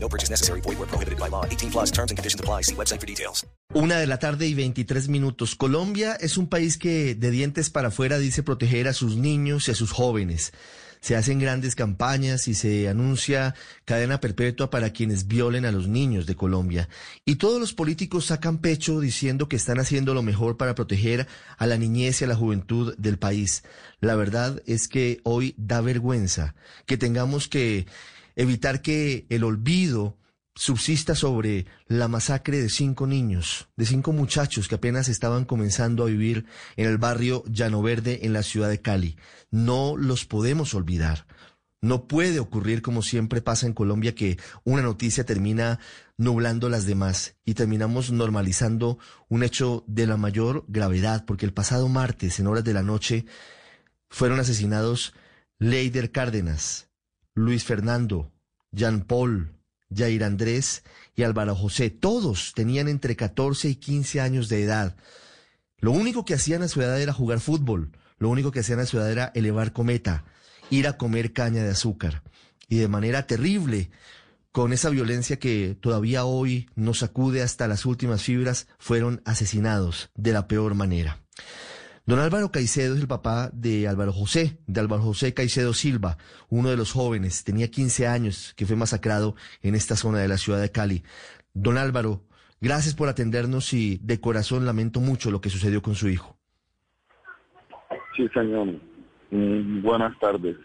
No purchase necessary. Void where prohibited by law. 18 plus terms and conditions apply. See website for details. Una de la tarde y 23 minutos. Colombia es un país que de dientes para afuera dice proteger a sus niños y a sus jóvenes. Se hacen grandes campañas y se anuncia cadena perpetua para quienes violen a los niños de Colombia. Y todos los políticos sacan pecho diciendo que están haciendo lo mejor para proteger a la niñez y a la juventud del país. La verdad es que hoy da vergüenza que tengamos que evitar que el olvido subsista sobre la masacre de cinco niños, de cinco muchachos que apenas estaban comenzando a vivir en el barrio Llano Verde en la ciudad de Cali. No los podemos olvidar. No puede ocurrir como siempre pasa en Colombia que una noticia termina nublando las demás y terminamos normalizando un hecho de la mayor gravedad porque el pasado martes en horas de la noche fueron asesinados Leider Cárdenas, Luis Fernando, Jean Paul, Jair Andrés y Álvaro José. Todos tenían entre 14 y 15 años de edad. Lo único que hacían a su edad era jugar fútbol. Lo único que hacían a su edad era elevar cometa, ir a comer caña de azúcar. Y de manera terrible, con esa violencia que todavía hoy nos sacude hasta las últimas fibras, fueron asesinados de la peor manera. Don Álvaro Caicedo es el papá de Álvaro José, de Álvaro José Caicedo Silva, uno de los jóvenes, tenía 15 años, que fue masacrado en esta zona de la ciudad de Cali. Don Álvaro, gracias por atendernos y de corazón lamento mucho lo que sucedió con su hijo. Sí, señor. Mm, buenas tardes.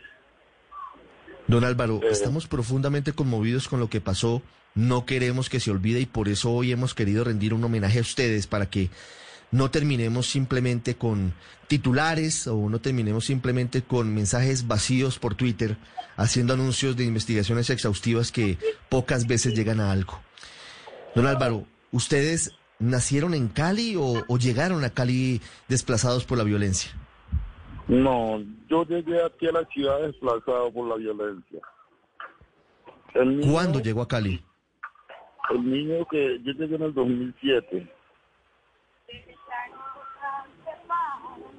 Don Álvaro, Eh. estamos profundamente conmovidos con lo que pasó. No queremos que se olvide y por eso hoy hemos querido rendir un homenaje a ustedes para que no terminemos simplemente con titulares o no terminemos simplemente con mensajes vacíos por Twitter haciendo anuncios de investigaciones exhaustivas que pocas veces llegan a algo. Don Álvaro, ¿ustedes nacieron en Cali o, o llegaron a Cali desplazados por la violencia? No, yo llegué aquí a la ciudad desplazado por la violencia. Niño, ¿Cuándo llegó a Cali? El niño que yo llegué en el 2007.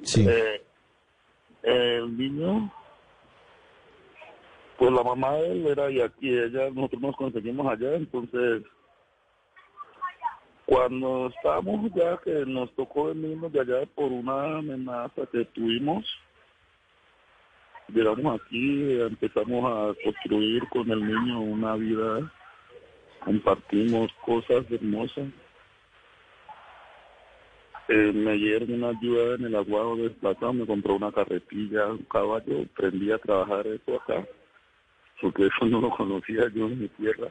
Sí. Eh, el niño, pues la mamá de él era de aquí, ella, nosotros nos conseguimos allá, entonces cuando estábamos ya que nos tocó venirnos de allá por una amenaza que tuvimos, llegamos aquí, empezamos a construir con el niño una vida, compartimos cosas hermosas. Eh, me dieron una ayuda en el aguado desplazado, me compró una carretilla, un caballo, aprendí a trabajar eso acá, porque eso no lo conocía yo en mi tierra.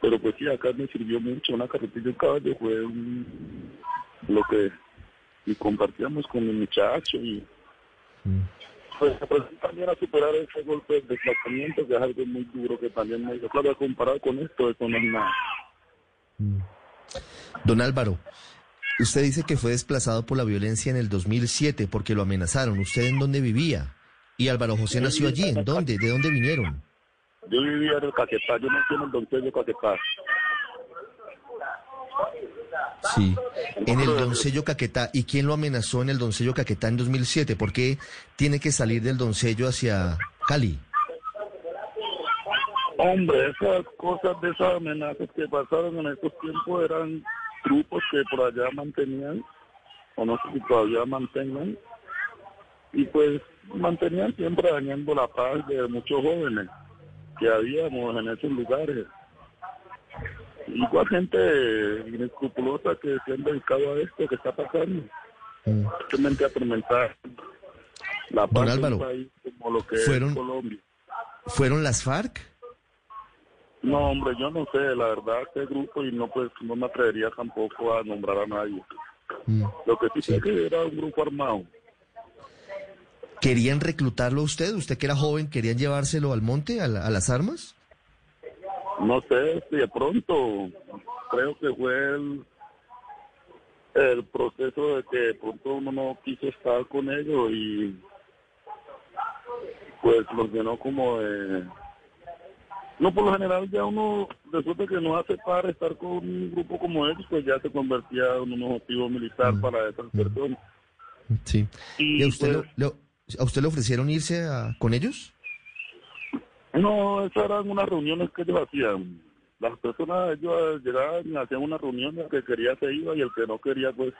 Pero pues sí, acá me sirvió mucho, una carretilla, un caballo fue un- lo que y compartíamos con mi muchacho y pues, pues también a superar ese golpe de desplazamiento que es algo muy duro que también me dijo, claro, comparado con esto, eso no es nada. Don Álvaro, usted dice que fue desplazado por la violencia en el 2007 porque lo amenazaron. ¿Usted en dónde vivía? Y Álvaro José nació allí. ¿En dónde? ¿De dónde vinieron? Yo vivía en el Caquetá, yo nací en el Doncello Caquetá. Sí. En el Doncello Caquetá. ¿Y quién lo amenazó en el Doncello Caquetá en 2007? ¿Por qué tiene que salir del Doncello hacia Cali? Hombre, esas cosas de esas amenazas que pasaron en estos tiempos eran grupos que por allá mantenían, o no sé si todavía mantengan, y pues mantenían siempre dañando la paz de muchos jóvenes que habíamos en esos lugares. Igual gente inescrupulosa que se han dedicado a esto que está pasando, Mm. simplemente a atormentar la paz Álvaro, país como lo que fueron- es Colombia. ¿Fueron las FARC? No, hombre, yo no sé, la verdad, qué grupo y no pues no me atrevería tampoco a nombrar a nadie. Mm. Lo que sí, Sí. sé que era un grupo armado. ¿Querían reclutarlo a usted? ¿Usted que era joven, querían llevárselo al monte, a, la- a las armas? No sé si de pronto, creo que fue el, el proceso de que de pronto uno no quiso estar con ellos y pues los llenó como de... No, por lo general ya uno, de que no hace para estar con un grupo como ellos, pues ya se convertía en un objetivo militar Mm. para esas personas. Sí. Y, ¿Y a usted, pues, lo- lo- a usted le ofrecieron irse a- con ellos? No, esas eran unas reuniones que ellos hacían. Las personas, ellos llegaban y hacían una reunión, el que quería se iba y el que no quería, pues,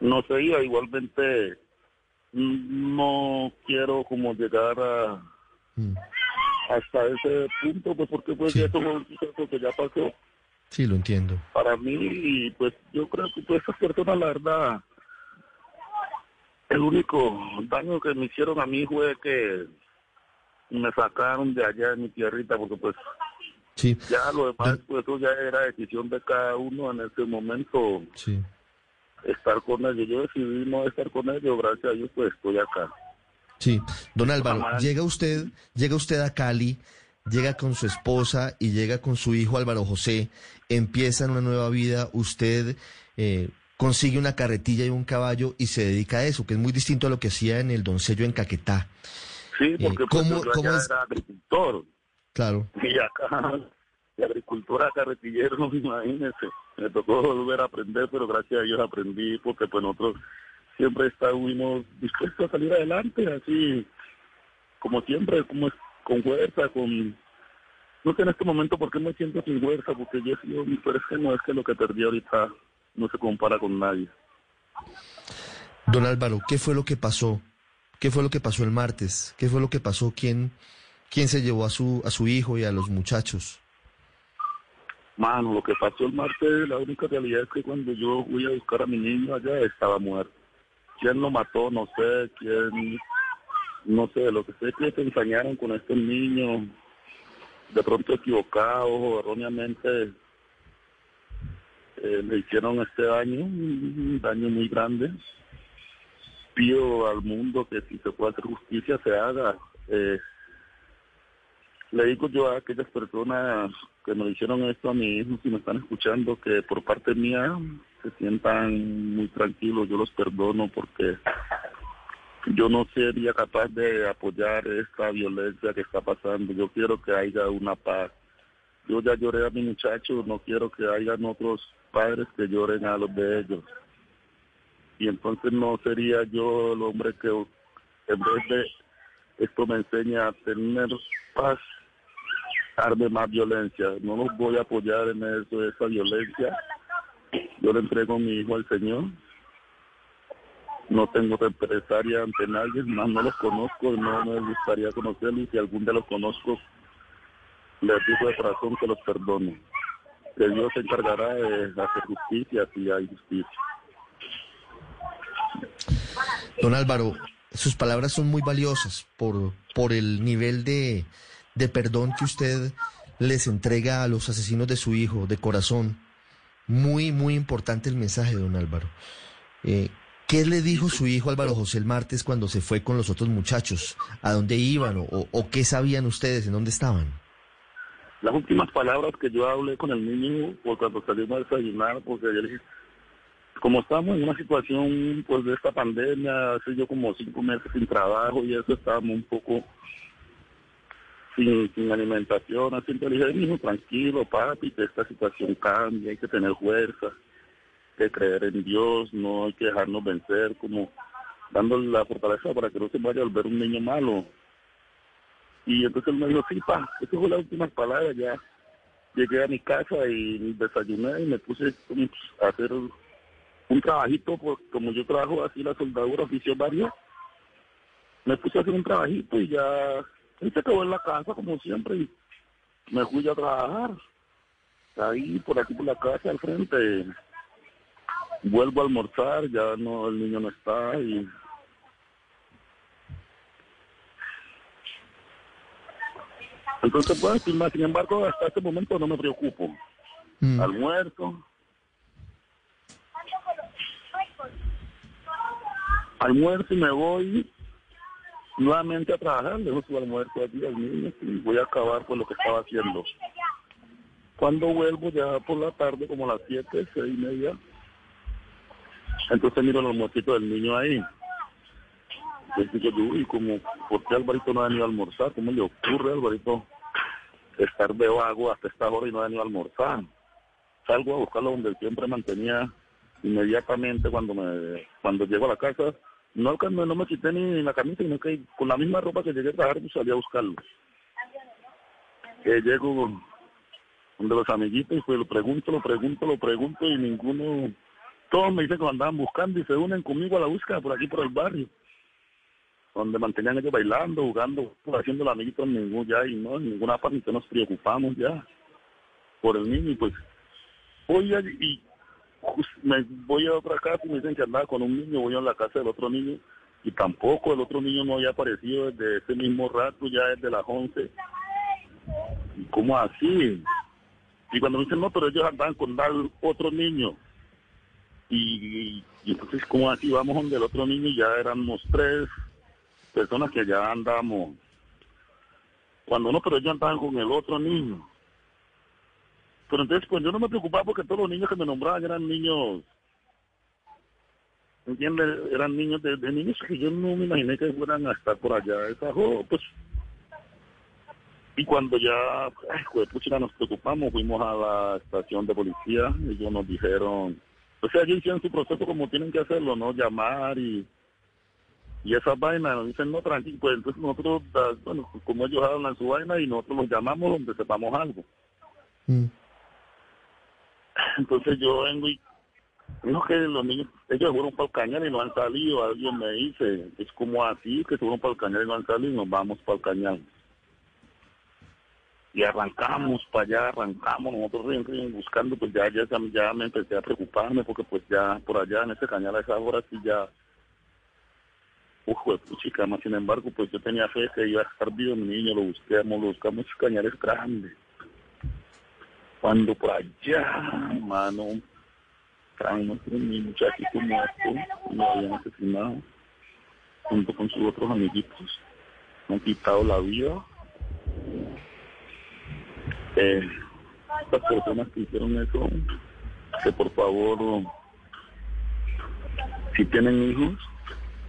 no se iba. Igualmente, mm, no quiero como llegar a Mm. Hasta ese punto, pues, porque pues Sí. ya eso fue un suceso que ya pasó Sí, lo entiendo. para mí pues yo creo que pues esas personas, la verdad, el único daño que me hicieron a mí fue que me sacaron de allá de mi tierrita, porque pues Sí, ya lo demás, pues eso ya era decisión de cada uno en ese momento sí. estar con ellos. Yo decidí no estar con ellos, gracias a Dios pues estoy acá. Sí, don Álvaro, llega usted, llega usted a Cali, llega con su esposa y llega con su hijo Álvaro José, empiezan una nueva vida, usted eh, consigue una carretilla y un caballo y se dedica a eso, que es muy distinto a lo que hacía en el Doncello en Caquetá. Sí, porque ¿cómo- yo cómo allá es? era agricultor. Claro, Y acá, de agricultura carretillero, imagínese. Me tocó volver a aprender, pero gracias a Dios aprendí, porque pues nosotros siempre estuvimos dispuestos a salir adelante, así como siempre, como con fuerza, con... No sé en este momento por qué me siento sin fuerza, porque yo he sido, pero es que no es que lo que perdí ahorita no se compara con nadie. don Álvaro, ¿qué fue lo que pasó? ¿Qué fue lo que pasó el martes? ¿Qué fue lo que pasó? ¿Quién, quién se llevó a su, a su hijo y a los muchachos? Mano, lo que pasó el martes, la única realidad es que cuando yo fui a buscar a mi niño allá estaba muerto. ¿Quién lo mató? No sé. ¿Quién? No sé. Lo que sé es que se ensañaron con estos niños, de pronto equivocados o erróneamente eh, le hicieron este daño, un daño muy grande. Pido al mundo que si se puede hacer justicia se haga. Eh, le digo yo a aquellas personas que me hicieron esto a mi hijo, si me están escuchando, que por parte mía se sientan muy tranquilos, yo los perdono porque yo no sería capaz de apoyar esta violencia que está pasando. Yo quiero que haya una paz. Yo ya lloré a mi muchacho, no quiero que hayan otros padres que lloren a los de ellos. Y entonces no sería yo el hombre que en vez de esto me enseña a tener paz, arme más violencia. No los voy a apoyar en eso, esa violencia. Yo le entrego mi hijo al Señor. No tengo represalia ante nadie, más no los conozco, no me gustaría conocerlos y si algún día los conozco, les digo de corazón que los perdono. Que Dios se encargará de hacer justicia si hay justicia. Don Álvaro, sus palabras son muy valiosas por, por el nivel de, de perdón que usted les entrega a los asesinos de su hijo, de corazón. Muy, muy importante el mensaje, don Álvaro. Eh, ¿Qué le dijo su hijo Álvaro José el martes cuando se fue con los otros muchachos? ¿A dónde iban o, qué sabían ustedes? ¿En dónde estaban? Las últimas palabras que yo hablé con el niño fue cuando salimos a desayunar, porque yo dije, como estamos en una situación pues de esta pandemia, hace yo como cinco meses sin trabajo y eso estábamos un poco sin, sin alimentación, así le dije, hijo, tranquilo papi, que esta situación cambie, hay que tener fuerza, hay que creer en Dios, no hay que dejarnos vencer, como dándole la fortaleza para que no se vaya a volver un niño malo. Y entonces él me dijo, sí, pa, esas fueron las últimas palabras, ya llegué a mi casa y desayuné y me puse como a hacer un trabajito, pues, como yo trabajo así la soldadura oficio varios, me puse a hacer un trabajito y ya y se quedó en la casa como siempre y me fui a trabajar. Ahí por aquí por la casa al frente vuelvo a almorzar, ya no el niño no está y entonces pues sin embargo hasta este momento no me preocupo. Mm, Almuerzo, almuerzo y me voy nuevamente a trabajar, dejo su almuerzo allí al niño y voy a acabar con lo que estaba haciendo. Cuando vuelvo ya por la tarde, como a las siete, seis y media, Entonces miro los mosquitos del niño ahí. Yo digo, uy, como, ¿por qué Alvarito no ha venido a almorzar? ¿Cómo le ocurre a Alvarito estar de vago hasta esta hora y no ha venido a almorzar? Salgo a buscarlo donde siempre mantenía inmediatamente cuando me cuando llego a la casa. No, no me quité ni la camisa, sino que con la misma ropa que llegué a trabajar, pues salí a buscarlo. Eh, llego donde los amiguitos, pues lo pregunto, lo pregunto, lo pregunto y ninguno, todos me dicen que lo andaban buscando y se unen conmigo a la búsqueda por aquí por el barrio, donde mantenían ellos bailando, jugando, haciendo los amiguitos, ningún ya y no, en ninguna parte nos preocupamos ya por el niño y pues allí y me voy a otra casa y me dicen que andaba con un niño, voy a la casa del otro niño y tampoco el otro niño no había aparecido desde ese mismo rato, ya desde las 11. ¿Y cómo así? Y cuando me dicen, no, pero ellos andaban con tal otro niño. Y, y entonces, ¿cómo así? Vamos donde el otro niño y ya éramos tres personas que ya andamos. Cuando no, pero ellos andaban con el otro niño. Pero entonces, pues yo no me preocupaba porque todos los niños que me nombraban eran niños, ¿entiendes? Eran niños de, niños que yo no me imaginé que fueran a estar por allá. Esa, jo- pues, y cuando ya, ay, juepucha, nos preocupamos, fuimos a la estación de policía, ellos nos dijeron, o sea, ellos hicieron su proceso como tienen que hacerlo, ¿no? Llamar y, y esas vainas, nos dicen, no, tranquilo, pues entonces nosotros, bueno, como ellos hablan su vaina y nosotros los llamamos donde sepamos algo. Mm. Entonces yo vengo y no que los niños, ellos fueron para el cañal y no han salido, alguien me dice, es como así, que fueron para el cañal y no han salido y nos vamos para el cañal. Y arrancamos para allá, arrancamos, nosotros rin, rin, buscando, pues ya, ya, ya me empecé a preocuparme porque pues ya por allá en ese cañal a esa hora sí ya, uf, chica, más sin embargo, pues yo tenía fe que iba a estar vivo mi niño, lo buscamos, lo buscamos, esos cañales grandes. Cuando por allá, mano, traemos un muchachito muerto, lo habían asesinado, junto con sus otros amiguitos, han quitado la vida. Eh, personas que hicieron eso, que por favor, si tienen hijos,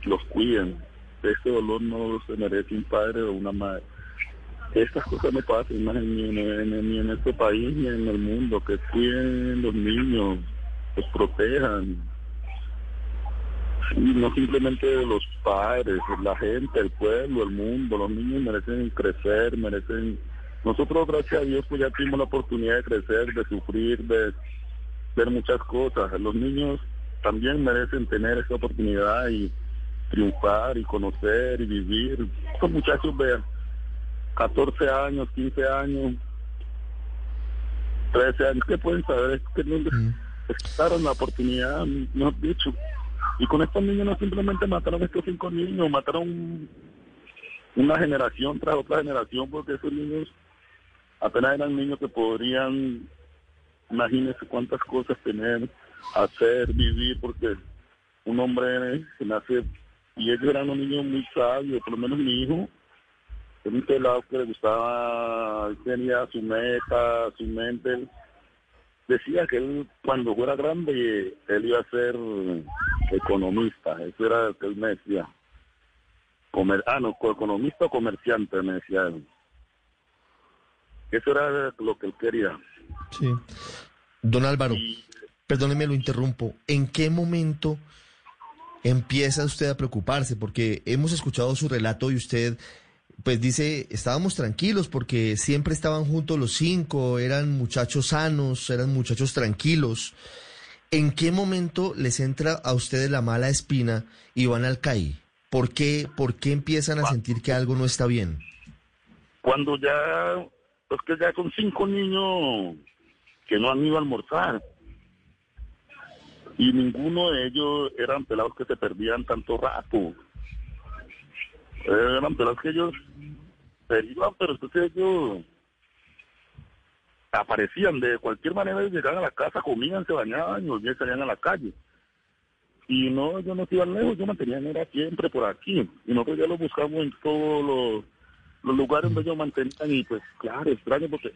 los cuiden. Este dolor no se merece un padre o una madre. Estas cosas no pasan más ni en, en- ni en este país ni en el mundo. Que cuiden los niños, los protejan. Y no simplemente los padres, la gente, el pueblo, el mundo. Los niños merecen crecer, merecen... Nosotros, gracias a Dios, pues ya tuvimos la oportunidad de crecer, de sufrir, de ver muchas cosas. Los niños también merecen tener esa oportunidad y triunfar y conocer y vivir. Estos muchachos, vean, 14 años, 15 años, 13 años, ¿qué pueden saber? Es que no estaron la oportunidad, mejor dicho. Y con estos niños no simplemente mataron a estos cinco niños, mataron una generación tras otra generación, porque esos niños apenas eran niños que podrían, imagínense cuántas cosas tener, hacer, vivir, porque un hombre que nace, y ellos eran unos niños muy sabios, por lo menos mi hijo, era un pelado que le gustaba, él tenía su meta, su mente, decía que él cuando fuera grande, él iba a ser economista, eso era lo que él me decía. Comer, ah, no, co- economista o comerciante, me decía él. Eso era lo que él quería. Sí. Don Álvaro, Y perdóneme, lo interrumpo. ¿En qué momento empieza usted a preocuparse? Porque hemos escuchado su relato y usted, pues dice, estábamos tranquilos porque siempre estaban juntos los cinco, eran muchachos sanos, eran muchachos tranquilos. ¿En qué momento les entra a ustedes la mala espina y van al CAI? ¿Por qué, ¿Por qué empiezan a sentir que algo no está bien? cuando ya, es que ya son cinco niños que no han ido a almorzar. Y ninguno de ellos eran pelados que se perdían tanto rato. Eran pelados que ellos se iban, pero entonces ellos aparecían de cualquier manera, llegaban a la casa, comían, se bañaban y volvían salían a la calle. Y no, yo no iban lejos, yo mantenían era siempre por aquí. Y nosotros ya lo buscamos en todos los, lugares donde ellos mantenían y pues claro, extraño porque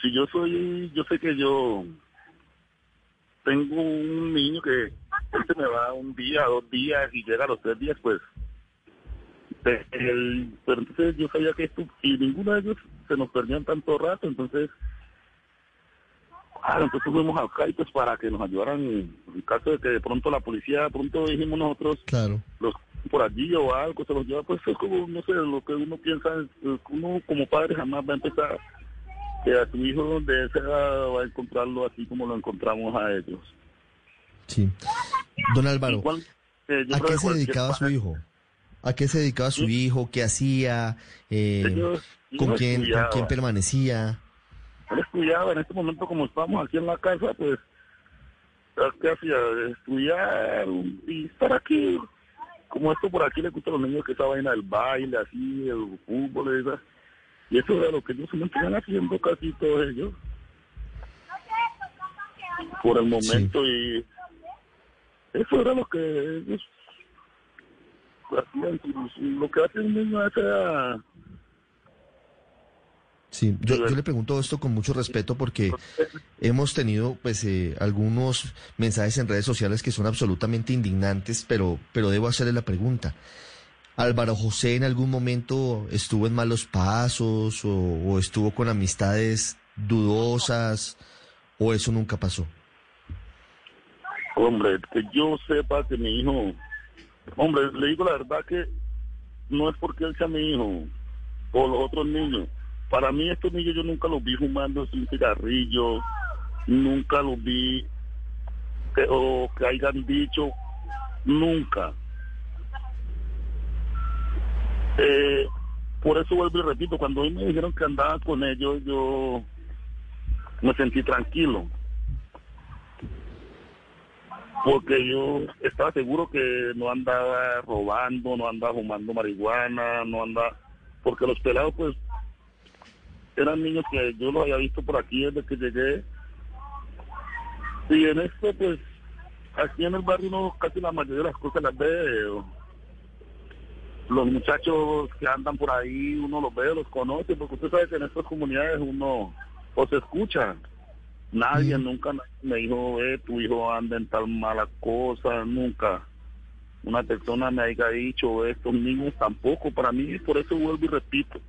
si yo soy, yo sé que yo tengo un niño que se me va un día, dos días y llega a los tres días, pues. El- pero entonces yo sabía que esto, y ninguno de ellos se nos perdían tanto rato, entonces. Ah, entonces fuimos acá y pues para que nos ayudaran en caso de que de pronto la policía, de pronto dijimos nosotros, Claro. los por allí o algo se los lleva, pues es como, no sé, lo que uno piensa, es, uno como padre jamás va a empezar que a su hijo de esa edad va a encontrarlo así como lo encontramos a ellos. Sí. Don Álvaro, Igual, eh, ¿a qué se dedicaba su hijo? ¿A qué se dedicaba su hijo? ¿Qué hacía? Eh, Ellos- ¿Con quién, con quién permanecía? Él estudiaba, en este momento como estamos aquí en la casa, pues, ¿sabes ¿qué hacía? Estudiar y estar aquí. Como esto por aquí le gusta a los niños que esa vaina del baile, así, el fútbol y eso. Y eso era lo que ellos se mantenían haciendo casi todos ellos. Por el momento y eso era lo que ellos lo que hace un niño a esa edad. Sí, yo, Sí, yo le pregunto esto con mucho respeto porque hemos tenido pues eh, algunos mensajes en redes sociales que son absolutamente indignantes, pero, pero debo hacerle la pregunta. ¿Álvaro José en algún momento estuvo en malos pasos o, o estuvo con amistades dudosas o eso nunca pasó? Hombre, que yo sepa que mi hijo, hombre, le digo la verdad que no es porque él sea mi hijo o los otros niños. Para mí estos niños yo nunca los vi fumando un cigarrillo, nunca los vi que, o que hayan dicho, nunca. Eh, por eso vuelvo y repito, cuando hoy me dijeron que andaba con ellos, yo me sentí tranquilo porque yo estaba seguro que no andaba robando, no andaba fumando marihuana, no andaba, porque los pelados pues eran niños que yo los había visto por aquí desde que llegué. Y en esto pues aquí en el barrio uno casi la mayoría de las cosas las ve. o- Los muchachos que andan por ahí, uno los ve, los conoce, porque usted sabe que en estas comunidades uno o se escucha, Nadie Mm. nunca me dijo, eh, tu hijo anda en tal mala cosa, nunca. Una persona me haya dicho, estos niños tampoco, para mí, por eso vuelvo y repito.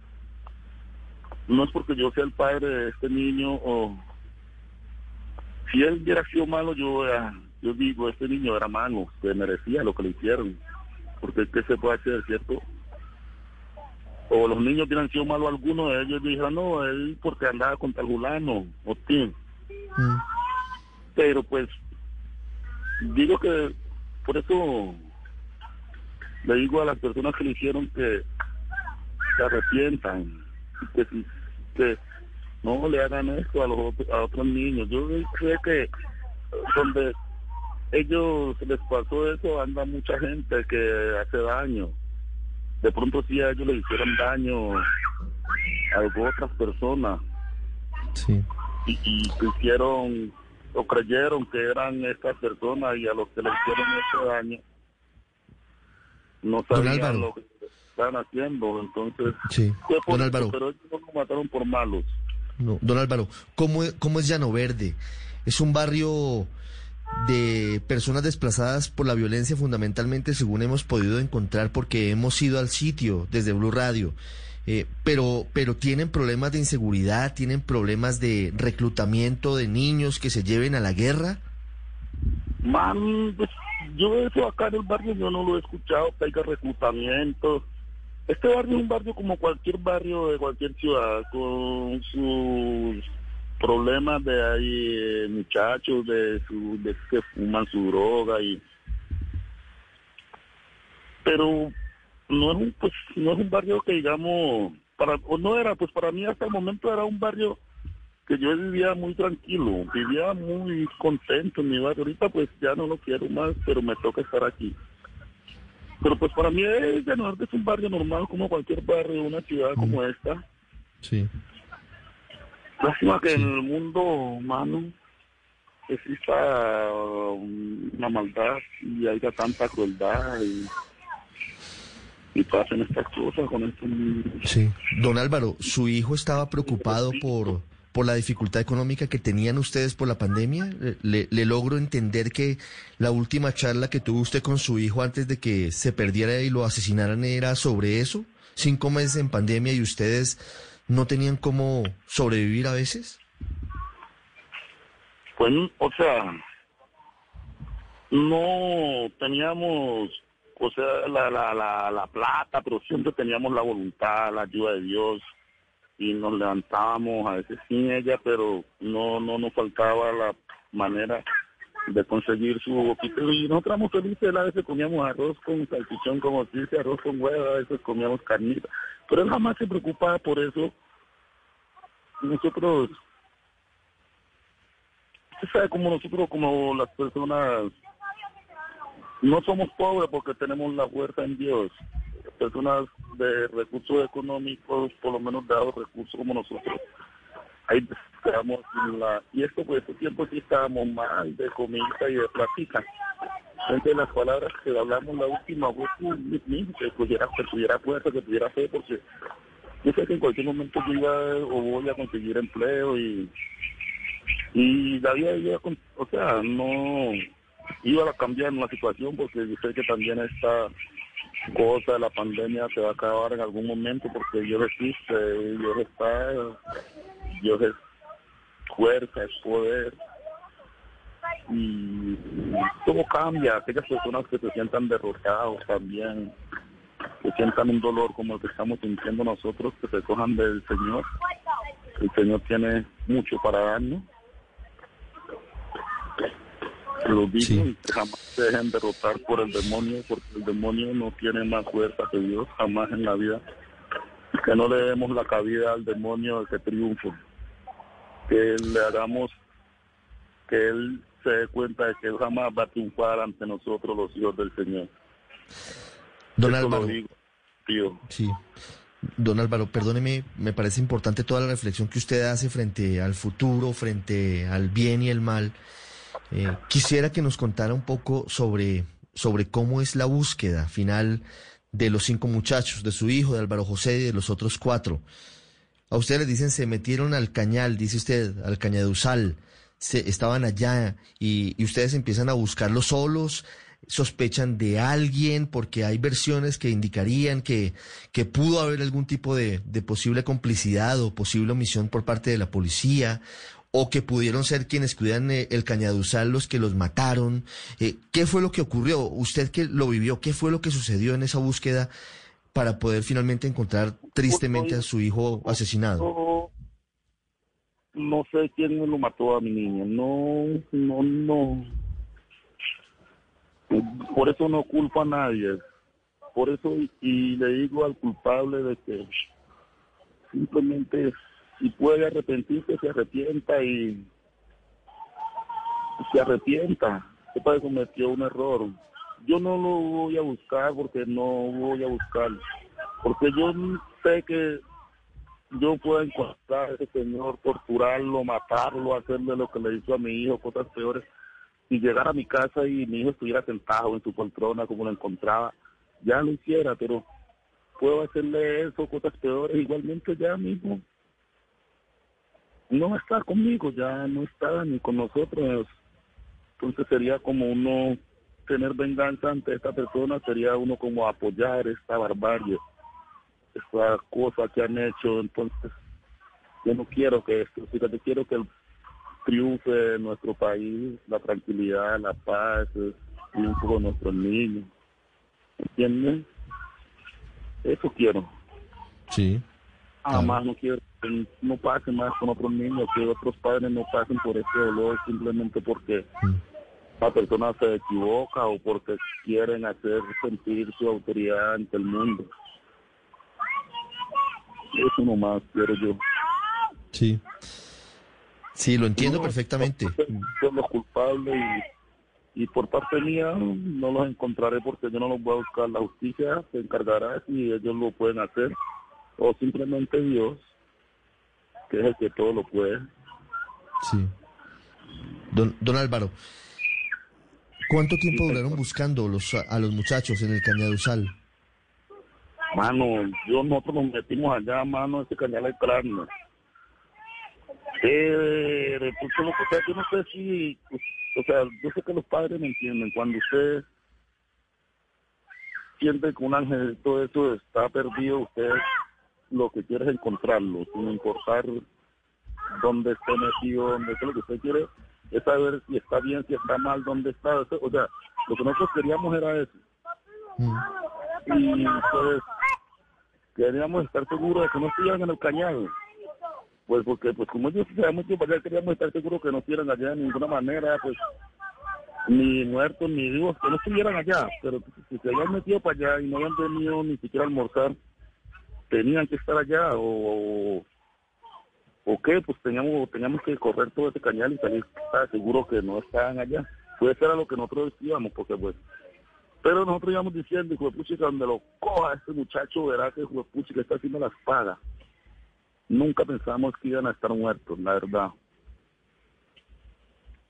No es porque yo sea el padre de este niño o... Si él hubiera sido malo, yo, eh, yo digo, este niño era malo, que merecía lo que le hicieron. Porque ¿qué se puede hacer, cierto? O los niños hubieran sido malos algunos de ellos, dijeron, no, él porque andaba con tal fulano, o tío Mm, pero pues digo que por eso le digo a las personas que le hicieron que se arrepientan que que no le hagan esto a los otros, a otros niños. Yo creo que donde ellos les pasó eso anda mucha gente que hace daño. De pronto si a ellos le hicieron daño a otras personas. Sí. Y, y quisieron o creyeron que eran estas personas y a los que le hicieron ese daño no Don sabían Álvaro. lo que estaban haciendo entonces Sí. fue por Don Álvaro. pero ellos no lo mataron por malos No, don Álvaro, ¿cómo, es- ¿cómo es Llano Verde? Es un barrio de personas desplazadas por la violencia fundamentalmente, según hemos podido encontrar, porque hemos ido al sitio desde Blue Radio. Eh, pero, pero tienen problemas de inseguridad, tienen problemas de reclutamiento de niños que se lleven a la guerra. Man, pues, yo eso acá en el barrio yo no lo he escuchado, que haya reclutamiento. Este barrio es un barrio como cualquier barrio de cualquier ciudad, con sus problemas de ahí, eh, muchachos, de, su, que fuman su droga y... Pero no es un, pues, no es un barrio que digamos, para, o no era, pues para mí hasta el momento era un barrio que yo vivía muy tranquilo, vivía muy contento en mi barrio. Ahorita pues ya no lo quiero más, pero me toca estar aquí. Pero pues para mí es, de Norte es un barrio normal como cualquier barrio, una ciudad como esta. Sí. Lástima que Sí. en el mundo humano exista um, una maldad y haya tanta crueldad y, y pasen estas cosas con estos niños. Sí. Don Álvaro, su hijo estaba preocupado por, por la dificultad económica que tenían ustedes por la pandemia? Le, le logro entender que la última charla que tuvo usted con su hijo antes de que se perdiera y lo asesinaran era sobre eso. Cinco meses en pandemia y ustedes no tenían cómo sobrevivir a veces. Pues, o sea, no teníamos, o sea, la, la, la, la plata, pero siempre teníamos la voluntad, la ayuda de Dios y nos levantábamos a veces sin ella, pero no, no nos faltaba la manera de conseguir su boquita. Y nosotros éramos felices, a veces comíamos arroz con salchichón, como dice, arroz con huevo, a veces comíamos carnita. Pero él jamás se preocupaba por eso. Nosotros, usted sabe como nosotros, como las personas, no somos pobres porque tenemos la fuerza en Dios. Personas de recursos económicos, por lo menos dados recursos como nosotros, ahí estábamos en la, y esto por ese tiempo sí estábamos mal de comida y de plática. Entre las palabras que hablamos la última fue que tuviera, que tuviera fuerza, que tuviera fe, porque yo sé que en cualquier momento yo iba o voy a conseguir empleo y y la vida o sea, no iba a cambiar la situación porque yo sé que también esta cosa de la pandemia se va a acabar en algún momento porque Dios existe, Dios está, Dios es fuerza, es poder. Y todo cambia, aquellas personas que se sientan derrotados también, que sientan un dolor como el que estamos sintiendo nosotros, que se cojan del Señor. El Señor tiene mucho para darnos. Lo digo Sí. y que jamás se dejen derrotar por el demonio, porque el demonio no tiene más fuerza que Dios jamás en la vida. Que no le demos la cabida al demonio de que triunfe. Que le hagamos que él se dé cuenta de que él jamás va a triunfar ante nosotros los hijos del Señor. Don Eso Álvaro. lo digo, tío. Sí. Don Álvaro, perdóneme, me parece importante toda la reflexión que usted hace frente al futuro, frente al bien y el mal. Eh, quisiera que nos contara un poco sobre, sobre cómo es la búsqueda final de los cinco muchachos, de su hijo, de Álvaro José y de los otros cuatro. A ustedes les dicen se metieron al cañal, dice usted, al cañaduzal, se, estaban allá y, y ustedes empiezan a buscarlos solos, sospechan de alguien porque hay versiones que indicarían que, que pudo haber algún tipo de, de posible complicidad o posible omisión por parte de la policía o que pudieron ser quienes cuidan eh, el cañaduzal los que los mataron. Eh, ¿Qué fue lo que ocurrió? Usted que lo vivió, ¿qué fue lo que sucedió en esa búsqueda para poder finalmente encontrar tristemente a su hijo asesinado? No, sé quién lo mató a mi niño. No, no, no. Por eso no culpo a nadie. Por eso, y le digo al culpable de que simplemente si puede arrepentirse, se arrepienta y se arrepienta. Sepa que cometió un error. Yo no lo voy a buscar porque no voy a buscarlo. Porque yo sé que yo puedo encontrar a ese señor, torturarlo, matarlo, hacerle lo que le hizo a mi hijo, cosas peores, y llegar a mi casa y mi hijo estuviera sentado en su poltrona como lo encontraba, ya lo hiciera, pero puedo hacerle eso, cosas peores, igualmente ya mismo no está conmigo, ya no está ni con nosotros, entonces sería como uno tener venganza ante esta persona, sería uno como apoyar esta barbarie esta cosa que han hecho, entonces yo no quiero que esto, fíjate, quiero que el triunfe en nuestro país, la tranquilidad, la paz, el triunfo con nuestros niños, ¿entiendes? Eso quiero, Sí. además no quiero no pase más con otros niños, que otros padres no pasen por este dolor simplemente porque Mm. la persona se equivoca o porque quieren hacer sentir su autoridad ante el mundo. Eso nomás quiero yo. Sí. Sí, lo entiendo No, perfectamente. Son los culpables y, y por parte mía no los encontraré porque yo no los voy a buscar. La justicia se encargará si ellos lo pueden hacer o simplemente Dios, que es el que todo lo puede. Sí. Don, don Álvaro, ¿cuánto tiempo duraron buscando los, a los muchachos en el Cañaduzal? Mano, yo nosotros nos metimos allá, mano, ese cañal de carne. Eh, pues, como que, o sea, yo no sé si, pues, o sea, yo sé que los padres me entienden. Cuando usted siente que un ángel, todo eso está perdido, usted lo que quiere es encontrarlo, sin importar dónde esté metido, dónde esté, lo que usted quiere es saber si está bien, si está mal, dónde está. O sea, lo que nosotros queríamos era eso. Y pues queríamos estar seguros de que no estuvieran en el cañado. Pues porque, pues como ellos sabemos que para allá queríamos estar seguros que no estuvieran allá de ninguna manera, pues ni muertos ni vivos, que no estuvieran allá. Pero si se habían metido para allá y no habían venido ni siquiera a almorzar, tenían que estar allá o, o qué, pues teníamos, teníamos que correr todo ese cañal y salir estaba seguro que no estaban allá. Puede ser a lo que nosotros decíamos, porque pues pero nosotros íbamos diciendo, hijo de pucha, donde lo coja este muchacho, verá que hijo de que está haciendo la espada. Nunca pensamos que iban a estar muertos, la verdad.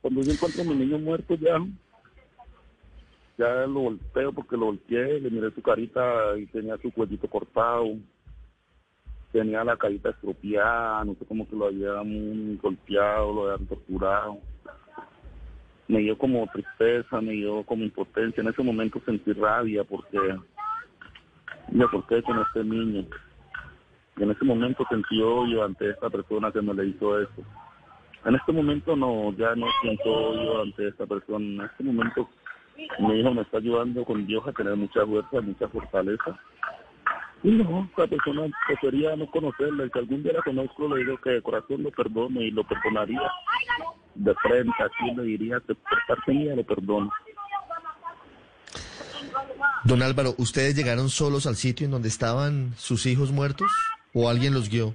Cuando yo encuentro a mi niño muerto ya, ya lo golpeo porque lo volteé, le miré su carita y tenía su cuellito cortado, tenía la carita estropeada, no sé cómo que lo habían golpeado, lo habían torturado me dio como tristeza, me dio como impotencia. En ese momento sentí rabia porque me porté con este niño. En ese momento sentí odio ante esta persona que me le hizo eso. En este momento no, ya no siento odio ante esta persona. En este momento mi hijo me está ayudando con Dios a tener mucha fuerza, mucha fortaleza. No, esta persona prefería no conocerla y que algún día la conozco le digo que de corazón lo perdone y lo perdonaría de frente, así le diría que por parte mía lo perdono. Don Álvaro, ¿ustedes llegaron solos al sitio en donde estaban sus hijos muertos o alguien los guió?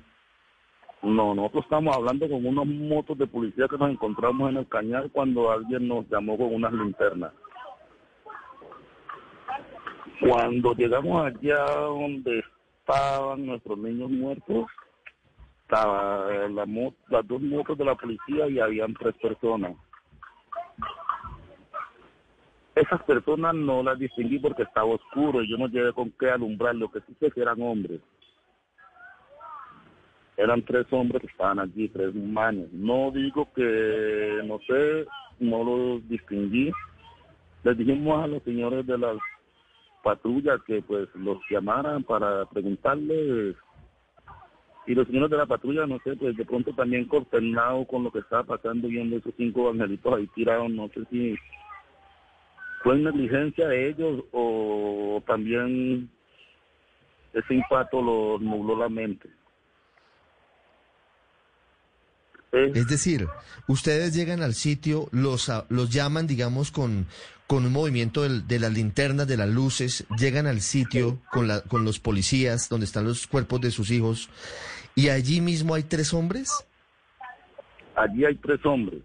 No, nosotros estamos hablando con unos motos de policía que nos encontramos en el cañal cuando alguien nos llamó con unas linternas. Cuando llegamos allá donde estaban nuestros niños muertos, estaba la las dos motos de la policía y habían tres personas. Esas personas no las distinguí porque estaba oscuro y yo no llegué con qué alumbrar, lo que sí sé que eran hombres. Eran tres hombres que estaban allí, tres humanos. No digo que, no sé, no los distinguí. Les dijimos a los señores de las patrullas que pues los llamaran para preguntarles y los señores de la patrulla, no sé, pues de pronto también consternado con lo que estaba pasando, viendo esos cinco angelitos ahí tirados, no sé si fue negligencia de ellos o también ese impacto lo nubló la mente. Es decir, ustedes llegan al sitio, los, los llaman, digamos, con, con un movimiento de, las linternas, de las luces, llegan al sitio con, la, con los policías, donde están los cuerpos de sus hijos, y allí mismo hay tres hombres. Allí hay tres hombres.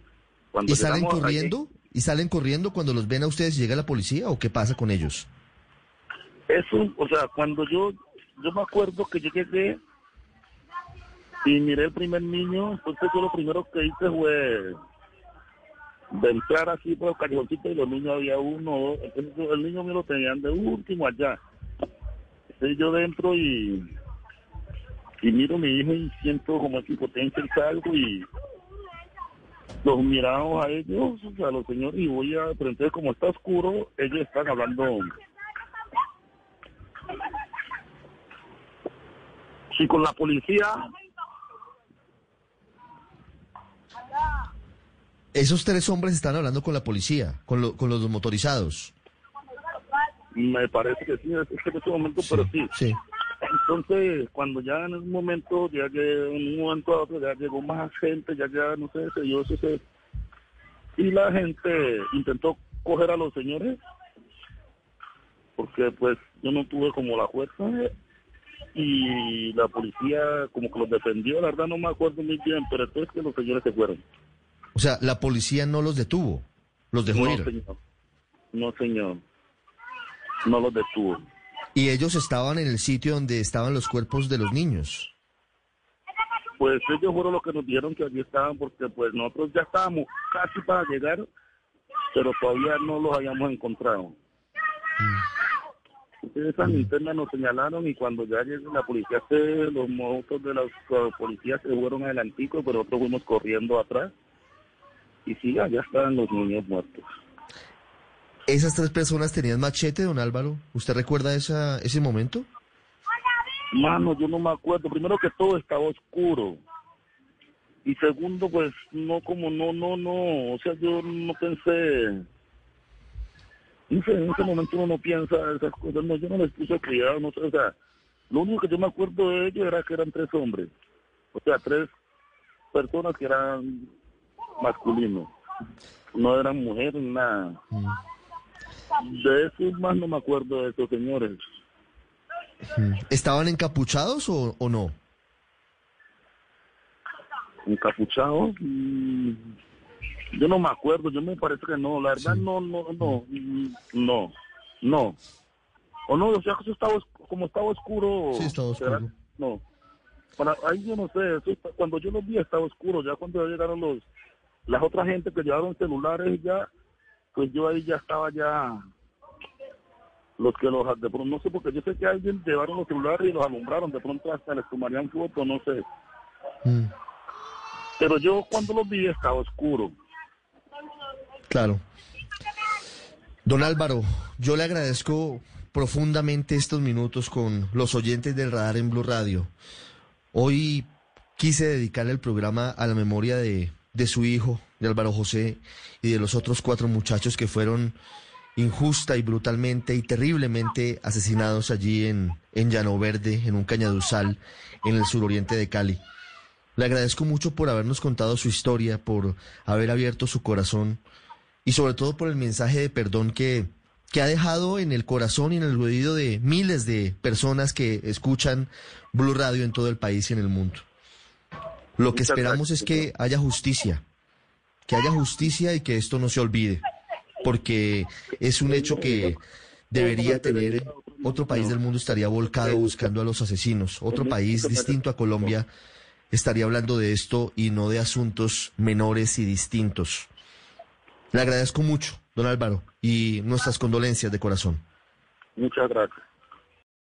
¿Y salen corriendo? ¿Y salen corriendo cuando los ven a ustedes y llega la policía o qué pasa con ellos? Eso, o sea, cuando yo, yo me acuerdo que yo llegué y miré el primer niño, entonces yo lo primero que hice fue de entrar así por el callejoncito y los niños había uno o el niño me lo tenían de último allá. Entonces yo dentro y, y miro a mi hijo y siento como esa impotencia y salgo y los miramos a ellos, a los señores, y voy a, pero como está oscuro, ellos están hablando. Y con la policía Esos tres hombres están hablando con la policía, con, con los motorizados. Me parece que sí, es en este momento, pero sí. sí. Entonces, cuando ya en un momento, ya que en un momento a otro, ya llegó más gente, ya ya no sé, se yo sé, y la gente intentó coger a los señores, porque pues yo no tuve como la fuerza, y la policía como que los defendió, la verdad no me acuerdo muy bien, pero entonces que los señores se fueron. O sea, la policía no los detuvo, los dejó no, ir. Señor. No, señor. No los detuvo. ¿Y ellos estaban en el sitio donde estaban los cuerpos de los niños? Pues ellos fueron los que nos dijeron que allí estaban porque pues nosotros ya estábamos casi para llegar, pero todavía no los habíamos encontrado. Esa linterna nos señalaron y cuando ya llegó la policía, se, los motos de los uh, policías se fueron adelantico, pero nosotros fuimos corriendo atrás. Y sí, allá estaban los niños muertos. ¿Esas tres personas tenían machete, don Álvaro? ¿Usted recuerda esa, ese momento? Mano, yo no me acuerdo. Primero que todo estaba oscuro. Y segundo, pues no, como no, no, no. O sea, yo no pensé. No sé, en ese momento uno no piensa esas cosas. No, yo no les puse cuidado, no sé. O sea, lo único que yo me acuerdo de ellos era que eran tres hombres. O sea, tres personas que eran masculinos. No eran mujeres, nada. De eso más no me acuerdo de esos señores. ¿Estaban encapuchados o, o no? encapuchados. mm, Yo no me acuerdo, yo me parece que no, la verdad no, no, no, mm, no, no. O no, o sea, eso estaba, como estaba oscuro. Sí, estaba oscuro. No. Para, ahí yo no sé, eso está- cuando yo los vi estaba oscuro, ya cuando llegaron los, las otras gente que llevaron celulares ya, pues yo ahí ya estaba ya, los que los, de pronto, no sé, porque yo sé que alguien llevaron los celulares y los alumbraron, de pronto hasta les tomarían fotos, no sé. Mm, Pero yo cuando los vi estaba oscuro. claro. Don Álvaro, yo le agradezco profundamente estos minutos con los oyentes del radar en Blue Radio. Hoy quise dedicarle el programa a la memoria de, de su hijo, de Álvaro José, y de los otros cuatro muchachos que fueron injusta y brutalmente y terriblemente asesinados allí en, en Llano Verde, en un cañaduzal, en el suroriente de Cali. Le agradezco mucho por habernos contado su historia, por haber abierto su corazón y sobre todo por el mensaje de perdón que, que ha dejado en el corazón y en el oído de miles de personas que escuchan Blue Radio en todo el país y en el mundo. Lo que esperamos es que haya justicia, que haya justicia y que esto no se olvide, porque es un hecho que debería tener otro país del mundo estaría volcado buscando a los asesinos, otro país distinto a Colombia estaría hablando de esto y no de asuntos menores y distintos. Le agradezco mucho, don Álvaro, y nuestras condolencias de corazón. Muchas gracias.